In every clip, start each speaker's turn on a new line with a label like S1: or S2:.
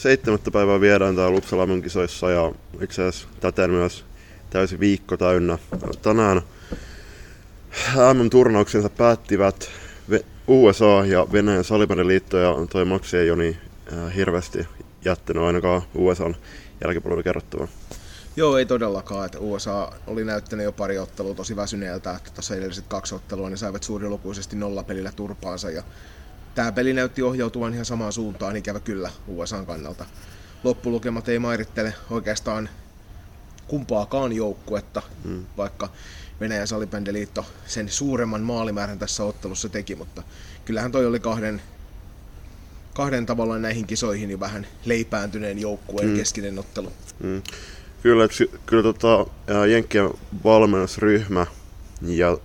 S1: seitsemättä päivää viedään täällä Uppsala kisoissa ja itse asiassa täten myös täysi viikko täynnä. Tänään MM-turnauksensa päättivät USA ja Venäjän salibändiliitto ja toi Maxi ei ole niin hirveästi jättänyt ainakaan USAn jälkipuolella kerrottavaa.
S2: Joo, ei todellakaan. Että USA oli näyttänyt jo pari ottelua tosi väsyneeltä, että tuossa edelliset kaksi ottelua niin saivat suurilukuisesti nollapelillä turpaansa. Ja tämä peli näytti ohjautuvan ihan samaan suuntaan, ikävä kyllä USAn kannalta. Loppulukemat ei mairittele oikeastaan kumpaakaan joukkuetta, hmm. vaikka Venäjän salibändiliitto sen suuremman maalimäärän tässä ottelussa teki, mutta kyllähän toi oli kahden, kahden tavallaan näihin kisoihin niin vähän leipääntyneen joukkueen hmm. keskinen ottelu. Hmm.
S1: Kyllä, kyllä tota, Jenkkien valmennusryhmä ja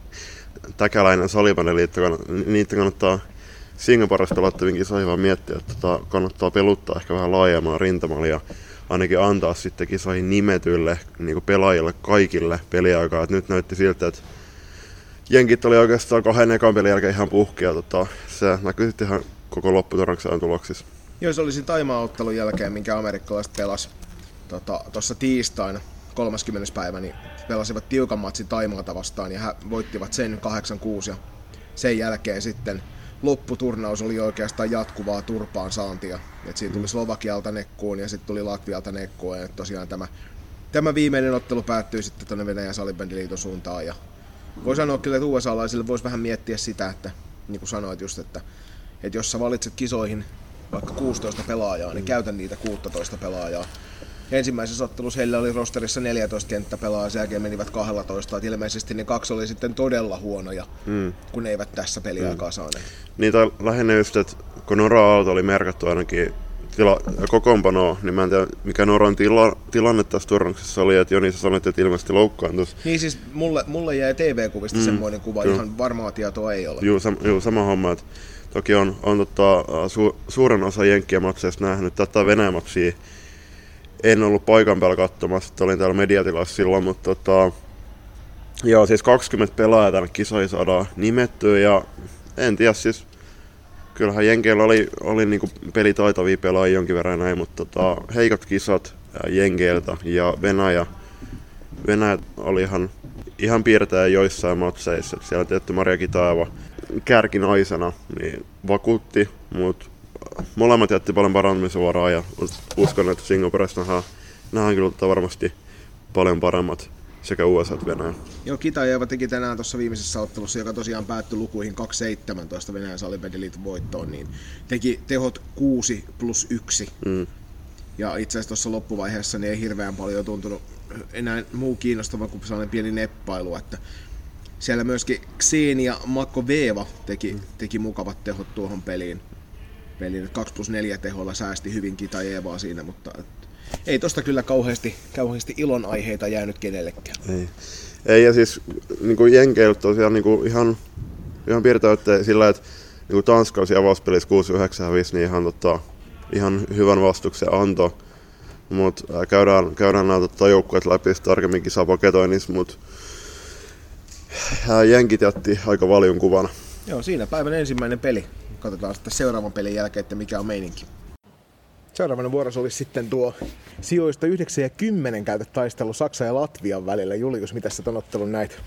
S1: Täkäläinen salibändiliitto, niitä kannattaa Singaporesta pelattaviin kisoihin vaan miettiä, että tota, kannattaa peluttaa ehkä vähän laajemmalla rintamalla ja ainakin antaa sitten kisoihin nimetyille niin pelaajille kaikille peliaikaa. Et nyt näytti siltä, että jenkit oli oikeastaan kahden ekan pelin jälkeen ihan puhkia. Tota, se näkyy sitten ihan koko lopputornakseen tuloksissa.
S2: Joo, se olisi taimaottelun jälkeen, minkä amerikkalaiset pelas tuossa tota, tiistaina 30. päivä, niin pelasivat tiukan matsi Taimaata vastaan ja he voittivat sen 8-6 ja sen jälkeen sitten lopputurnaus oli oikeastaan jatkuvaa turpaan saantia. Et siinä tuli Slovakialta nekkuun ja sitten tuli Latvialta nekkuun. Ja tosiaan tämä, tämä viimeinen ottelu päättyi sitten tuonne Venäjän salibändiliiton suuntaan. Ja voi sanoa kyllä, että USA-laisille voisi vähän miettiä sitä, että niin kuin sanoit just, että, että jos sä valitset kisoihin vaikka 16 pelaajaa, niin käytä niitä 16 pelaajaa ensimmäisessä ottelussa heillä oli rosterissa 14 kenttäpelaajaa, sen jälkeen menivät 12. Että ilmeisesti ne kaksi oli sitten todella huonoja, mm. kun ne eivät tässä peliaikaa mm. saaneet.
S1: Niitä lähinnä just, että kun Nora Aalto oli merkattu ainakin tila, kokoonpanoa, niin mä en tiedä mikä Noran tila, tilanne tässä turnauksessa oli, että Joni sä sanoit, että ilmeisesti loukkaantus.
S2: Niin siis mulle, mulle jäi TV-kuvista mm, semmoinen kuva, kyllä. ihan varmaa tietoa ei ole.
S1: Joo, sam, juu, sama homma, että toki on, on tota, su, suuren osa Jenkkiä matseista nähnyt tätä Venäjä matsia, en ollut paikan päällä katsomassa, että olin täällä mediatilassa silloin, mutta tota, joo, siis 20 pelaajaa tänne kisoihin saadaan nimettyä ja en tiedä siis, kyllähän Jenkeillä oli, oli niinku pelitaitavia pelaajia jonkin verran näin, mutta tota, heikot kisat Jenkeiltä ja Venäjä, Venäjä oli ihan, ihan piirtäjä joissain matseissa. Siellä tietty Maria Kitaeva kärkinaisena niin vakuutti, mutta molemmat jätti paljon parantumisvaraa ja uskon, että Singaporesta nähdään, nähdään kyllä varmasti paljon paremmat sekä USA että Venäjä.
S2: Joo, Kitajeva teki tänään tuossa viimeisessä ottelussa, joka tosiaan päättyi lukuihin 2-17 Venäjän salibändiliiton voittoon, niin teki tehot 6 plus 1. Mm. Ja itse asiassa tuossa loppuvaiheessa niin ei hirveän paljon tuntunut enää muu kiinnostava kuin sellainen pieni neppailu, että siellä myöskin Xenia Makko Veeva teki, mm. teki mukavat tehot tuohon peliin peli 2 plus 4 teholla säästi hyvin Kita Eevaa siinä, mutta ei tosta kyllä kauheasti, kauheasti ilon aiheita jäänyt kenellekään.
S1: Ei. Ei, ja siis niin kuin Jenkeiltä tosiaan niin kuin ihan, ihan piirtäytte sillä, että niin kuin Tanska olisi avauspelissä 6-9-5, niin ihan, tota, ihan hyvän vastuksen anto. Mutta käydään, käydään nämä tota, joukkueet läpi tarkemmin kisapaketoinnissa, mutta Jenkit jätti aika valjun kuvana.
S2: Joo, siinä päivän ensimmäinen peli katsotaan sitten seuraavan pelin jälkeen, että mikä on meininki. Seuraavana vuorossa olisi sitten tuo sijoista 9 ja 10 käytä taistelu Saksan ja Latvian välillä. Julius, mitä sä ton ottelun näit?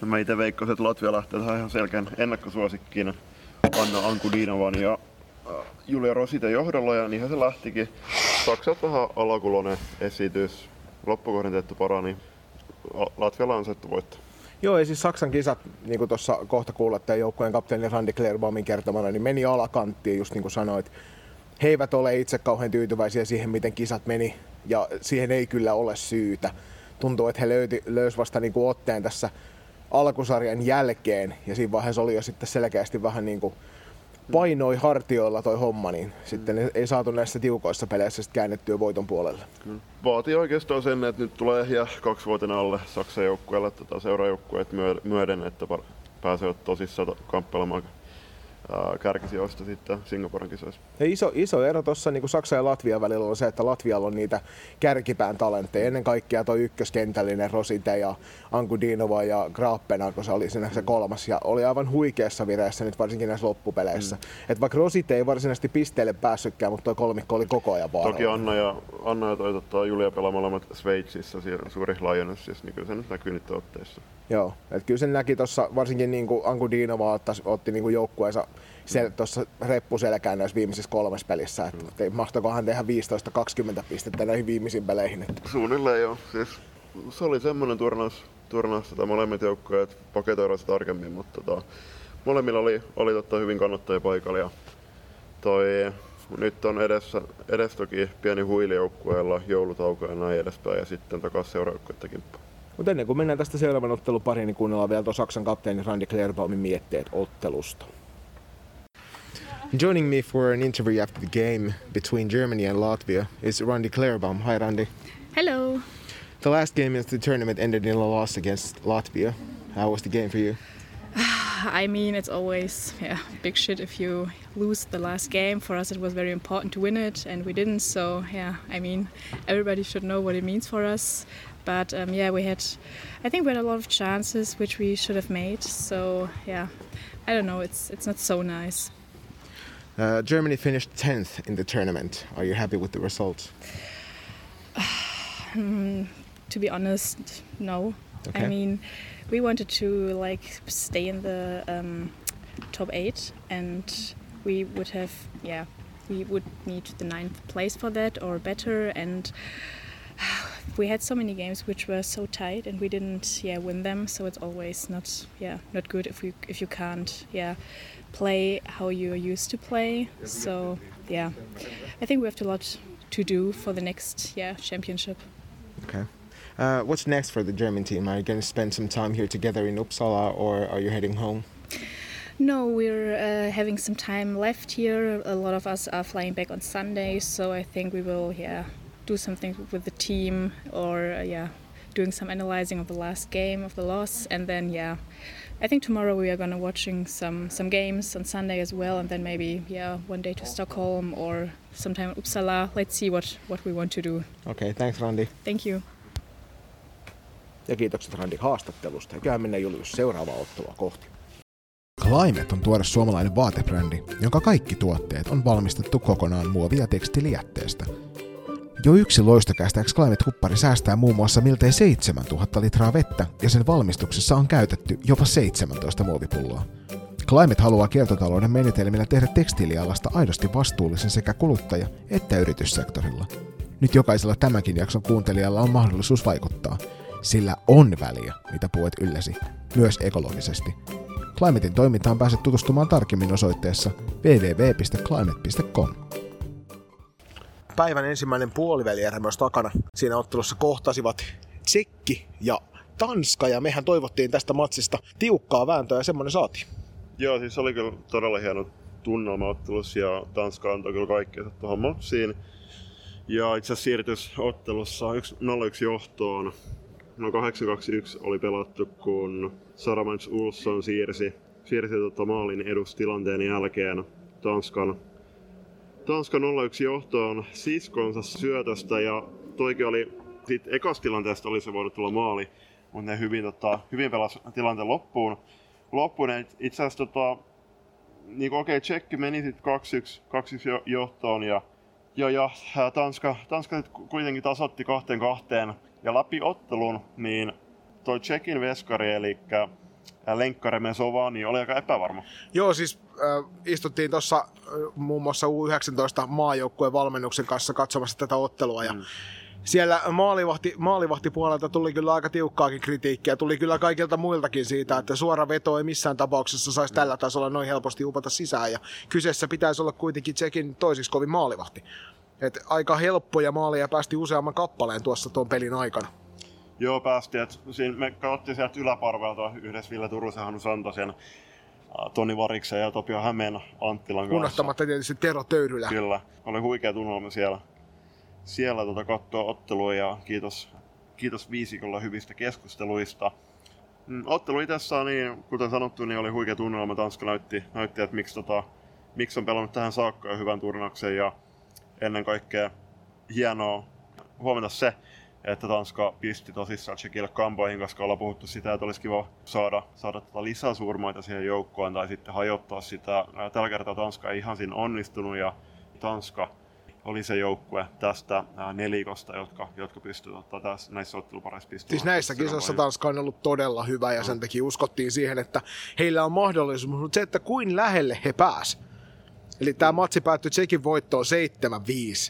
S1: No mä itse veikkasin, että Latvia lähtee tähän ihan selkeän ennakkosuosikkina Anna Ankudinovan ja äh, Julia Rosite johdolla ja niinhän se lähtikin. Saksalta vähän alakulonen esitys. Loppukohden tehty parani. Latvialla on voitto.
S2: Joo, ja siis Saksan kisat, niin kuin tuossa kohta kuulette joukkueen kapteeni Randy Klerbomin kertomana, niin meni alakanttiin, just niin kuin sanoit. He eivät ole itse kauhean tyytyväisiä siihen, miten kisat meni, ja siihen ei kyllä ole syytä. Tuntuu, että he löyti, löys vasta niin kuin otteen tässä alkusarjan jälkeen, ja siinä vaiheessa oli jo sitten selkeästi vähän niin kuin painoi hartioilla toi homma, niin sitten ei saatu näissä tiukoissa peleissä sitten käännettyä voiton puolelle.
S1: Kyllä. Vaatii oikeastaan sen, että nyt tulee ja kaksi vuoten alle Saksan joukkueelle tätä seuraajoukkueet myöden, että pääsevät tosissaan kamppailemaan kärkisijoista sitten Singaporen kisoissa.
S2: Ja iso, iso ero tuossa niin Saksan ja Latvian välillä on se, että Latvialla on niitä kärkipään talentteja. Ennen kaikkea tuo ykköskentällinen Rosite ja Ankudinova ja Grappena, kun se oli siinä se kolmas. Ja oli aivan huikeassa vireessä nyt varsinkin näissä loppupeleissä. Mm. Et vaikka Rosite ei varsinaisesti pisteelle päässytkään, mutta tuo kolmikko oli koko ajan vaaralla.
S1: Toki Anna ja, Anna ja toi tota, Julia pelaa molemmat Sveitsissä, suuri Lionesissa, niin kyllä se nyt näkyy nyt otteissa.
S2: Joo, että kyllä sen näki tuossa, varsinkin niin kuin Anku Dinova otti, otti niin kuin joukkueensa sel, tuossa reppuselkään näissä viimeisissä kolmessa pelissä, että mm. Te, mahtoikohan tehdä 15-20 pistettä näihin viimeisiin peleihin. Että.
S1: Suunnilleen joo, siis se oli semmoinen turnaus, turnaus tota, molemmat joukkueet paketoivat tarkemmin, mutta tota, molemmilla oli, oli tota, hyvin kannattajia paikalla ja toi, nyt on edessä, edessä toki pieni huilijoukkueella joulutauko ja näin edespäin ja sitten takaisin seuraajoukkuetta kimppaan.
S2: Mutta ennen kuin mennään tästä seuraavan ottelun pariin, niin kuunnellaan vielä tuon Saksan kapteeni Randy Klerbaumin mietteet ottelusta. Joining me for an interview after the game between Germany and Latvia is Randy Klerbaum. Hi, Randy.
S3: Hello.
S2: The last game of the tournament ended in a loss against Latvia. How was the game for you?
S3: I mean, it's always yeah big shit if you lose the last game. For us, it was very important to win it, and we didn't. So yeah, I mean, everybody should know what it means for us. But um, yeah, we had, I think we had a lot of chances which we should have made. So yeah, I don't know. It's it's not so nice.
S2: Uh, Germany finished tenth in the tournament. Are you happy with the result?
S3: um, to be honest, no. Okay. I mean, we wanted to like stay in the um, top eight, and we would have yeah we would need the ninth place for that or better and we had so many games which were so tight and we didn't yeah win them so it's always not yeah not good if you if you can't yeah play how you're used to play so yeah i think we have a lot to do for the next yeah championship
S2: okay uh, what's next for the German team? Are you going to spend some time here together in Uppsala or are you heading home?
S3: No, we're uh, having some time left here. A lot of us are flying back on Sunday, so I think we will, yeah, do something with the team or uh, yeah doing some analyzing of the last game of the loss. And then yeah I think tomorrow we are going to watching some some games on Sunday as well. And then maybe yeah one day to Stockholm or sometime Uppsala. Let's see what what we want to do.
S2: Okay thanks Randy
S3: thank you.
S2: Ja kiitokset Randy haastattelusta. Ja mennä Julius seuraavaa ottelua kohti.
S4: Climate on tuore suomalainen vaatebrändi, jonka kaikki tuotteet on valmistettu kokonaan muovia tekstilijätteestä – jo yksi loistokästä Climate-huppari säästää muun muassa miltei 7000 litraa vettä ja sen valmistuksessa on käytetty jopa 17 muovipulloa. Climate haluaa kiertotalouden menetelmillä tehdä tekstiilialasta aidosti vastuullisen sekä kuluttaja- että yrityssektorilla. Nyt jokaisella tämänkin jakson kuuntelijalla on mahdollisuus vaikuttaa, sillä on väliä, mitä puet ylläsi, myös ekologisesti. Climatein toimintaan pääset tutustumaan tarkemmin osoitteessa www.climate.com
S2: päivän ensimmäinen puolivälierä myös takana. Siinä ottelussa kohtasivat Tsekki ja Tanska ja mehän toivottiin tästä matsista tiukkaa vääntöä ja semmonen saatiin.
S1: Joo, siis oli kyllä todella hieno tunnelma ottelussa ja Tanska antoi kyllä kaikkea tuohon matsiin. Ja itse asiassa siirtys ottelussa 0-1 johtoon. No 8-2-1 oli pelattu, kun Saramans Ulsson siirsi, siirsi tota maalin edustilanteen jälkeen Tanskan Tanska 0-1 johtoon siskonsa syötöstä ja toikin oli, sit ekasta tilanteesta olisi voinut tulla maali, mutta ne hyvin, tota, hyvin pelasi tilanteen loppuun. Loppuun itse asiassa tota, niin okei, okay, Tsekki meni sitten 2-1, 2-1 johtoon ja, ja, ja Tanska, Tanska kuitenkin tasotti kahteen kahteen ja läpi ottelun, niin toi Tsekin veskari, eli Lenkkaremme niin oli aika epävarma.
S2: Joo, siis äh, istuttiin tuossa äh, muun muassa U19 maajoukkueen valmennuksen kanssa katsomassa tätä ottelua ja mm. Siellä maalivahti, maalivahtipuolelta tuli kyllä aika tiukkaakin kritiikkiä. Tuli kyllä kaikilta muiltakin siitä, että suora veto ei missään tapauksessa saisi tällä tasolla noin helposti upata sisään. Ja kyseessä pitäisi olla kuitenkin Tsekin toisiksi kovin maalivahti. Et aika helppoja maaleja päästi useamman kappaleen tuossa tuon pelin aikana.
S1: Joo, päästiin. Et siinä me katsottiin sieltä yläparvelta yhdessä Ville Turusen, Hannu Santosen, Toni Variksen ja Topio Hämeen Anttilan kanssa.
S2: Unohtamatta tietysti Tero Töyrylä.
S1: Kyllä, oli huikea tunnelma siellä, siellä tota katsoa ottelua ja kiitos, kiitos viisikolla hyvistä keskusteluista. Mm, ottelu itsessään, niin, kuten sanottu, niin oli huikea tunnelma. Tanska näytti, näytti että miksi, tota, miksi on pelannut tähän saakka ja hyvän turnauksen. Ja ennen kaikkea hienoa huomata se, että Tanska pisti tosissaan Tsekille kampoihin, koska ollaan puhuttu sitä, että olisi kiva saada, saada tota lisää surmaita siihen joukkoon tai sitten hajottaa sitä. Tällä kertaa Tanska ei ihan siinä onnistunut ja Tanska oli se joukkue tästä nelikosta, jotka, jotka pystyivät ottaa tässä, näissä ottelupareissa pistämään.
S2: Siis näissä kisoissa Tanska on ollut todella hyvä ja sen takia uskottiin siihen, että heillä on mahdollisuus, mutta se, että kuin lähelle he pääs. Eli tämä matsi päättyi Tsekin voittoon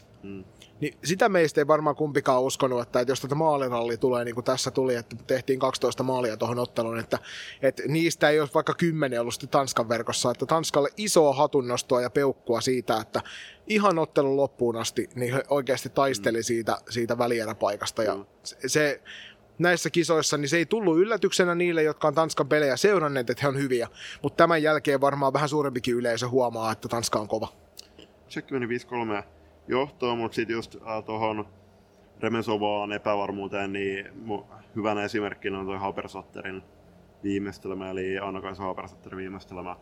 S2: 7-5. Mm. Niin sitä meistä ei varmaan kumpikaan uskonut, että, jos tätä maaliralli tulee, niin kuin tässä tuli, että tehtiin 12 maalia tuohon otteluun, että, että niistä ei olisi vaikka 10 ollut Tanskan verkossa, että Tanskalle isoa hatunnostoa ja peukkua siitä, että ihan ottelun loppuun asti niin he oikeasti taisteli siitä, siitä välieräpaikasta ja se, näissä kisoissa, niin se ei tullut yllätyksenä niille, jotka on Tanskan pelejä seuranneet, että he on hyviä. Mutta tämän jälkeen varmaan vähän suurempikin yleisö huomaa, että Tanska on kova.
S1: Tsekki meni 5-3 johtoon, mutta sitten just äh, tuohon Remesovaan epävarmuuteen, niin hyvänä esimerkkinä on tuo Habersatterin viimeistelmä, eli Anna-Kaisa Habersatterin viimeistelmä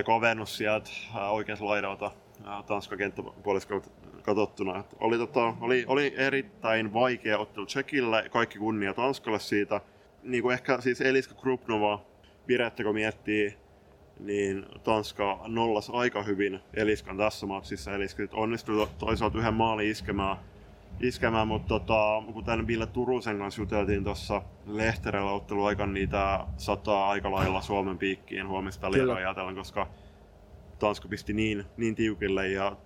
S1: 5-4 kovennus sieltä äh, oikeassa laidalta äh, Tanskan kenttäpuoliskon katsottuna. Oli, tota, oli, oli, erittäin vaikea ottelu Tsekille, kaikki kunnia Tanskalle siitä. Niin kuin ehkä siis Eliska Krupnova, Pirettä kun miettii, niin Tanska nollas aika hyvin Eliskan tässä matsissa. Eliska onnistui toisaalta yhden maalin iskemään, iskemään mutta tota, kuten Ville Turusen kanssa juteltiin tuossa Lehterellä otteluaikan, niin tämä sataa aika lailla Suomen piikkiin huomista ajatellen, koska Tanska pisti niin, niin tiukille ja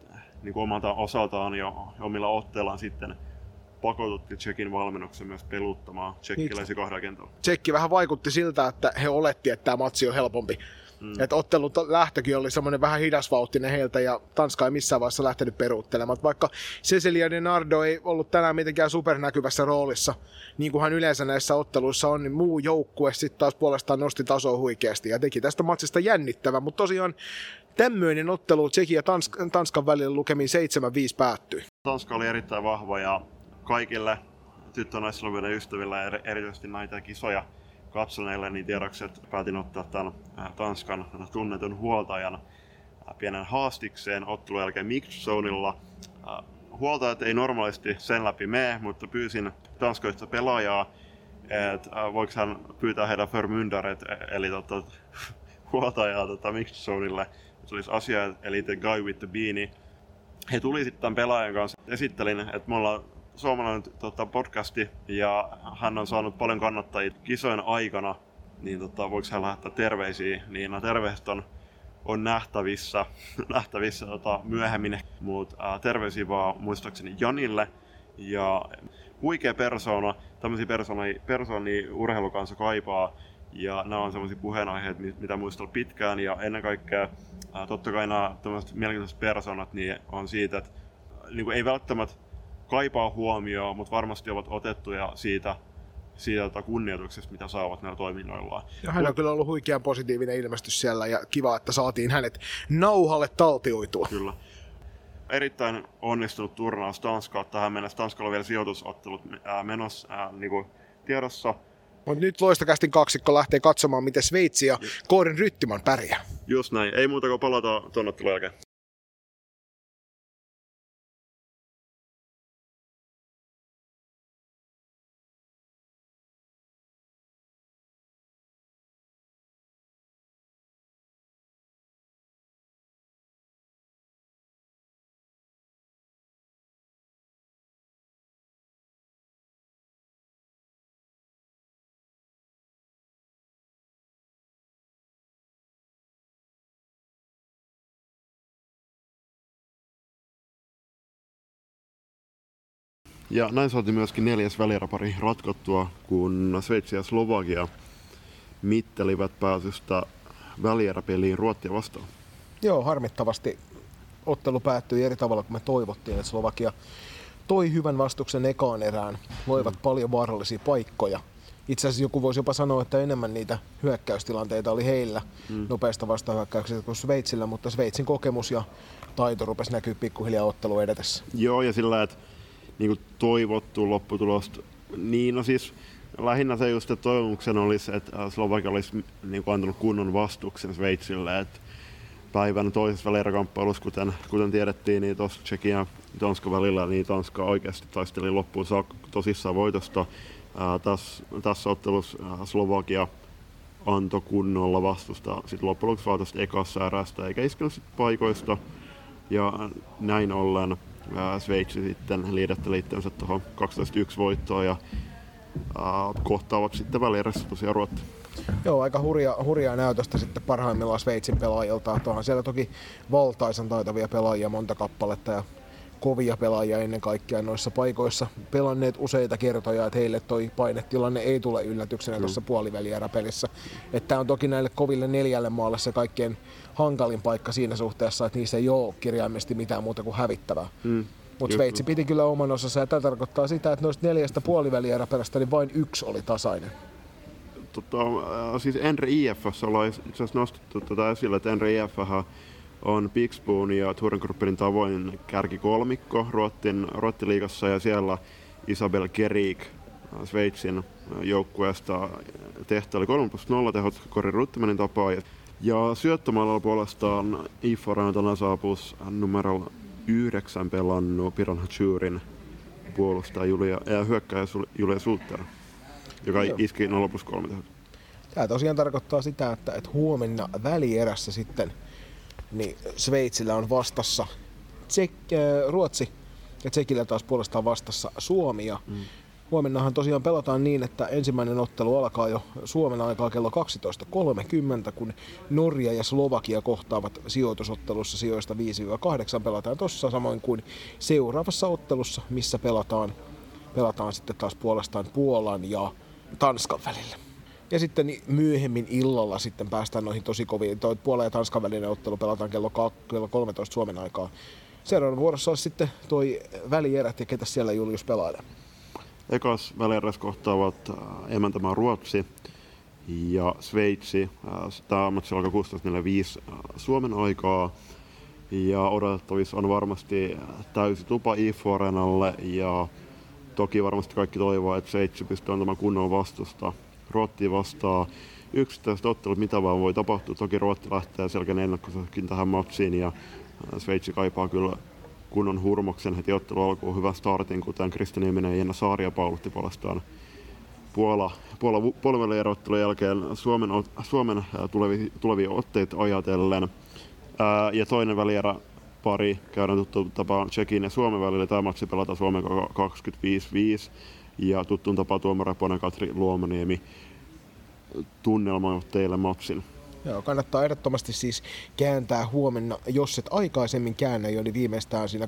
S1: niin kuin omalta osaltaan ja omilla otteillaan sitten pakotutti Tsekin valmennuksen myös peluttamaan tsekkiläisiä kohdalla kentällä.
S2: Tsekki vähän vaikutti siltä, että he oletti, että tämä matsi on helpompi Mm. Että ottelun lähtökin oli semmoinen vähän hidasvauhtinen heiltä ja Tanska ei missään vaiheessa lähtenyt peruuttelemaan. Vaikka Cecilia de Nardo ei ollut tänään mitenkään supernäkyvässä roolissa, niin kuin hän yleensä näissä otteluissa on, niin muu joukkue sitten taas puolestaan nosti tasoa huikeasti ja teki tästä matsista jännittävän. Mutta tosiaan tämmöinen ottelu Tsekin ja Tansk- Tanskan välillä lukemin 7-5 päättyi.
S1: Tanska oli erittäin vahva ja kaikille tyttö- ja ystävillä erityisesti näitä kisoja katsoneille niin tiedoksi, että päätin ottaa tämän Tanskan tunnetun huoltajan pienen haastikseen ottelun jälkeen Mixed Zoneilla. Huoltajat ei normaalisti sen läpi mene, mutta pyysin tanskoista pelaajaa, että voiko hän pyytää heidän förmyndaret, eli tota, huoltajaa tota Mixed Zoneille. Se olisi asia, eli The Guy with the Beanie. He tuli sitten tämän pelaajan kanssa. Esittelin, että me ollaan suomalainen tota, podcasti ja hän on saanut paljon kannattajia kisojen aikana, niin tota, voiko hän lähettää terveisiä, niin nämä terveiset on, on nähtävissä, nähtävissä tota, myöhemmin, mutta terveisiä vaan muistaakseni Janille ja huikea persona, tämmöisiä persoonia, persoonia urheilu kanssa kaipaa. Ja nämä on sellaisia puheenaiheet, mitä muistella pitkään. Ja ennen kaikkea totta kai nämä mielenkiintoiset persoonat niin on siitä, että niin kuin ei välttämättä kaipaa huomioon, mutta varmasti ovat otettuja siitä, siitä kunnioituksesta, mitä saavat näillä toiminnoillaan.
S2: Ja hän on kyllä ollut huikean positiivinen ilmestys siellä ja kiva, että saatiin hänet nauhalle taltioitua.
S1: Kyllä. Erittäin onnistunut turnaus Tanskaa tähän mennessä. Tanskalla on vielä sijoitusottelut menossa ää, niin kuin tiedossa.
S2: Mutta nyt loistakästin kaksikko lähtee katsomaan, miten Sveitsi ja Koorin Ryttiman pärjää.
S1: Just näin. Ei muuta kuin palata tuonne jälkeen. Ja näin saatiin myöskin neljäs välierapari ratkottua, kun Sveitsi ja Slovakia mittelivät pääsystä välieräpeliin Ruottia vastaan.
S2: Joo, harmittavasti ottelu päättyi eri tavalla kuin me toivottiin, että Slovakia toi hyvän vastuksen ekaan erään, loivat mm. paljon vaarallisia paikkoja. Itse asiassa joku voisi jopa sanoa, että enemmän niitä hyökkäystilanteita oli heillä mm. nopeasta vastahyökkäyksestä kuin Sveitsillä, mutta Sveitsin kokemus ja taito rupesi näkyy pikkuhiljaa ottelu edetessä.
S1: Joo, ja sillä, että niin kuin toivottu lopputulosta. Niin, no siis lähinnä se just, että toivomuksen olisi, että Slovakia olisi niin kuin antanut kunnon vastuksen Sveitsille, että päivän toisessa välieräkamppailussa, kuten, kuten tiedettiin, niin tuossa Tsekin ja Tanskan välillä, niin Tanska oikeasti taisteli loppuun tosissaan voitosta. tässä, tässä ottelussa Slovakia antoi kunnolla vastusta sitten loppujen lopuksi ekassa erästä, eikä iskenyt paikoista. Ja näin ollen Sveitsi sitten liidetteli itsensä tuohon 12-1 voittoon ja kohtaavat sitten välierässä tosiaan Ruotti.
S2: Joo, aika hurja, hurjaa näytöstä sitten parhaimmillaan Sveitsin pelaajilta. Tuohan siellä toki valtaisan taitavia pelaajia monta kappaletta ja kovia pelaajia ennen kaikkea noissa paikoissa pelanneet useita kertoja, että heille toi painetilanne ei tule yllätyksenä mm. tuossa puolivälieräpelissä. Tämä on toki näille koville neljälle maalle se kaikkein hankalin paikka siinä suhteessa, että niissä ei ole kirjaimesti mitään muuta kuin hävittävää. Mm. Mutta Sveitsi piti kyllä oman osansa ja tämä tarkoittaa sitä, että noista neljästä puolivälieräperästä niin vain yksi oli tasainen
S1: tota, siis Enri IFS ollaan itse nostettu tätä esille, että Enri IF on Pixboon ja Tourengrupperin tavoin kärkikolmikko Ruottin, Ruottiliigassa ja siellä Isabel Kerik Sveitsin joukkueesta tehtäili 3 plus 0 tehot Kori Ruttemanin tapaa. Ja syöttömaalla puolestaan Iforan tänä saapus numero 9 pelannut Piran Hachurin puolustaja Julia, ja hyökkäjä Julia Sulter, joka Joo. iski 0 plus 3 tehot.
S2: Tämä tosiaan tarkoittaa sitä, että, että huomenna välierässä sitten – niin Sveitsillä on vastassa Tsek, äh, Ruotsi ja Tsekillä taas puolestaan vastassa Suomi. Ja mm. Huomennahan tosiaan pelataan niin, että ensimmäinen ottelu alkaa jo Suomen aikaa kello 12.30, kun Norja ja Slovakia kohtaavat sijoitusottelussa sijoista 5-8 pelataan tuossa samoin kuin seuraavassa ottelussa, missä pelataan, pelataan sitten taas puolestaan Puolan ja Tanskan välillä. Ja sitten myöhemmin illalla sitten päästään noihin tosi koviin. Toi Puola ja Tanskan välinen ottelu pelataan kello, kello 13 Suomen aikaa. Seuraavan vuorossa olisi sitten toi välierät ja ketä siellä Julius pelaa.
S1: Ekas välieräs kohtaavat äh, emäntämään Ruotsi ja Sveitsi. Äh, tämä matsi alkaa 16.45 äh, Suomen aikaa. Ja odotettavissa on varmasti täysi tupa Areenalle ja toki varmasti kaikki toivoo, että Sveitsi pystyy antamaan kunnon vastusta Ruotti vastaa yksittäiset ottelut, mitä vaan voi tapahtua. Toki Ruotti lähtee selkeän ennakkoisesti tähän matsiin ja äh, Sveitsi kaipaa kyllä kunnon hurmoksen heti ottelu alkuun hyvän startin, kuten Kristi Nieminen ja Jenna Saaria paulutti puolestaan Puola, Puola puolivälierottelun jälkeen Suomen, Suomen äh, tulevi, tulevia otteita ajatellen. Ää, äh, ja toinen välierä pari käydään tuttu tapaan Tsekin ja Suomen välillä. Tämä matsi pelataan Suomen 25-5 ja tuttuun tapaa tuomaraponen Katri Luomaniemi tunnelmoivat teille matsin.
S2: Joo, kannattaa ehdottomasti siis kääntää huomenna, jos et aikaisemmin käännä jo, niin viimeistään siinä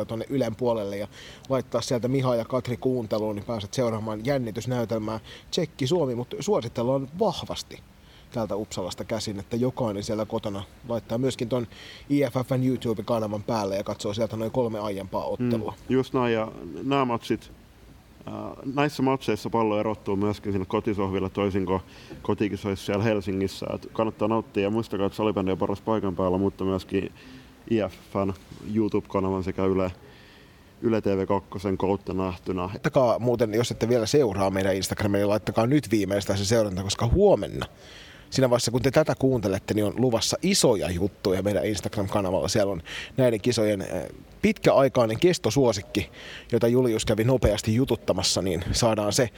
S2: 25-10 tuonne Ylen puolelle ja laittaa sieltä Miha ja Katri kuunteluun, niin pääset seuraamaan jännitysnäytelmää Tsekki Suomi, mutta suositellaan vahvasti täältä Uppsalasta käsin, että jokainen siellä kotona laittaa myöskin ton IFFn YouTube-kanavan päälle ja katsoo sieltä noin kolme aiempaa ottelua. Mm,
S1: just näin, ja nämä matsit näissä matseissa pallo erottuu myöskin sinne kotisohville toisin kuin kotikisoissa siellä Helsingissä. Et kannattaa nauttia ja muistakaa, että salibändi on paras paikan päällä, mutta myöskin IFFn YouTube-kanavan sekä Yle, Yle TV2 kautta nähtynä.
S2: Laittakaa muuten, jos ette vielä seuraa meidän Instagramia, niin laittakaa nyt viimeistään se seuranta, koska huomenna siinä vaiheessa, kun te tätä kuuntelette, niin on luvassa isoja juttuja meidän Instagram-kanavalla. Siellä on näiden kisojen eh, pitkäaikainen kestosuosikki, jota Julius kävi nopeasti jututtamassa, niin saadaan se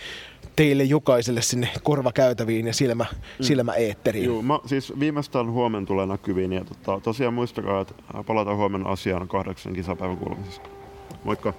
S2: teille jokaiselle sinne korvakäytäviin ja silmä, mm. silmä eetteriin.
S1: Joo, mä, siis viimeistään huomenna tulee näkyviin ja tota, tosiaan muistakaa, että palataan huomenna asiaan kahdeksan kisapäivän kuulumisessa. Moikka!